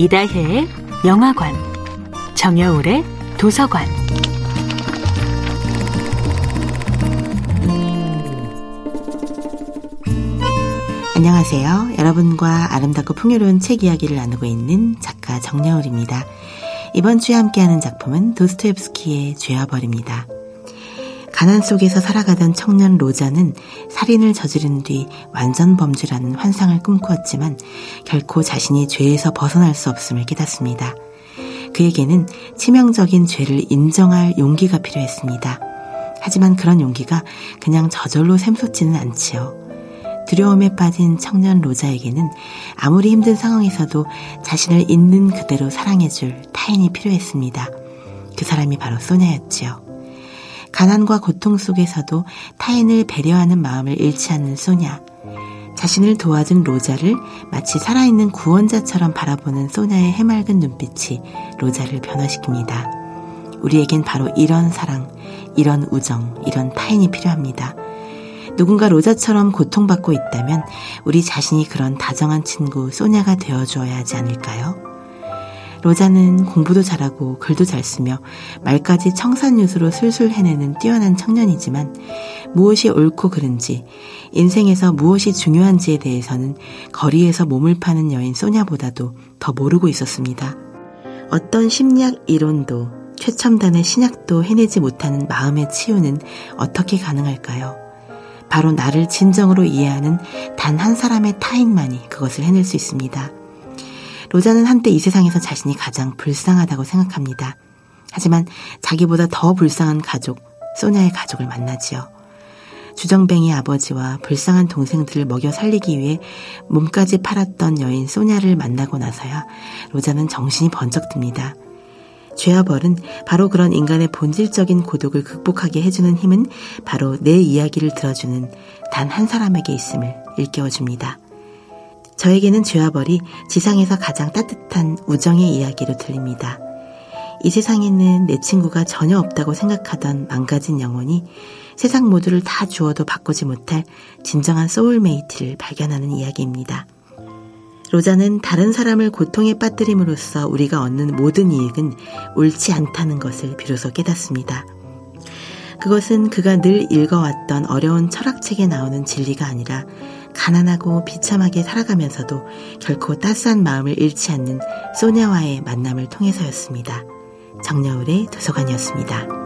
이다혜의 영화관, 정여울의 도서관. 안녕하세요. 여러분과 아름답고 풍요로운 책 이야기를 나누고 있는 작가 정여울입니다. 이번 주에 함께하는 작품은 도스토옙스키의 죄와 벌입니다. 가난 속에서 살아가던 청년 로자는 살인을 저지른 뒤 완전 범죄라는 환상을 꿈꾸었지만 결코 자신이 죄에서 벗어날 수 없음을 깨닫습니다. 그에게는 치명적인 죄를 인정할 용기가 필요했습니다. 하지만 그런 용기가 그냥 저절로 샘솟지는 않지요. 두려움에 빠진 청년 로자에게는 아무리 힘든 상황에서도 자신을 있는 그대로 사랑해줄 타인이 필요했습니다. 그 사람이 바로 소냐였지요. 가난과 고통 속에서도 타인을 배려하는 마음을 잃지 않는 소냐. 자신을 도와준 로자를 마치 살아있는 구원자처럼 바라보는 소냐의 해맑은 눈빛이 로자를 변화시킵니다. 우리에겐 바로 이런 사랑, 이런 우정, 이런 타인이 필요합니다. 누군가 로자처럼 고통받고 있다면 우리 자신이 그런 다정한 친구 소냐가 되어주어야 하지 않을까요? 로자는 공부도 잘하고 글도 잘 쓰며 말까지 청산유수로 술술 해내는 뛰어난 청년이지만 무엇이 옳고 그른지 인생에서 무엇이 중요한지에 대해서는 거리에서 몸을 파는 여인 소냐보다도 더 모르고 있었습니다. 어떤 심리학 이론도 최첨단의 신약도 해내지 못하는 마음의 치유는 어떻게 가능할까요? 바로 나를 진정으로 이해하는 단 한 사람의 타인만이 그것을 해낼 수 있습니다. 로자는 한때 이 세상에서 자신이 가장 불쌍하다고 생각합니다. 하지만 자기보다 더 불쌍한 가족, 소냐의 가족을 만나지요. 주정뱅이 아버지와 불쌍한 동생들을 먹여 살리기 위해 몸까지 팔았던 여인 소냐를 만나고 나서야 로자는 정신이 번쩍 듭니다. 죄와 벌은 바로 그런 인간의 본질적인 고독을 극복하게 해주는 힘은 바로 내 이야기를 들어주는 단 한 사람에게 있음을 일깨워줍니다. 저에게는 죄와 벌이 지상에서 가장 따뜻한 우정의 이야기로 들립니다. 이 세상에는 내 친구가 전혀 없다고 생각하던 망가진 영혼이 세상 모두를 다 주어도 바꾸지 못할 진정한 soulmate를 발견하는 이야기입니다. 로쟈는 다른 사람을 고통에 빠뜨림으로써 우리가 얻는 모든 이익은 옳지 않다는 것을 비로소 깨닫습니다. 그것은 그가 늘 읽어왔던 어려운 철학책에 나오는 진리가 아니라 가난하고 비참하게 살아가면서도 결코 따스한 마음을 잃지 않는 소냐와의 만남을 통해서였습니다. 정여울의 도서관이었습니다.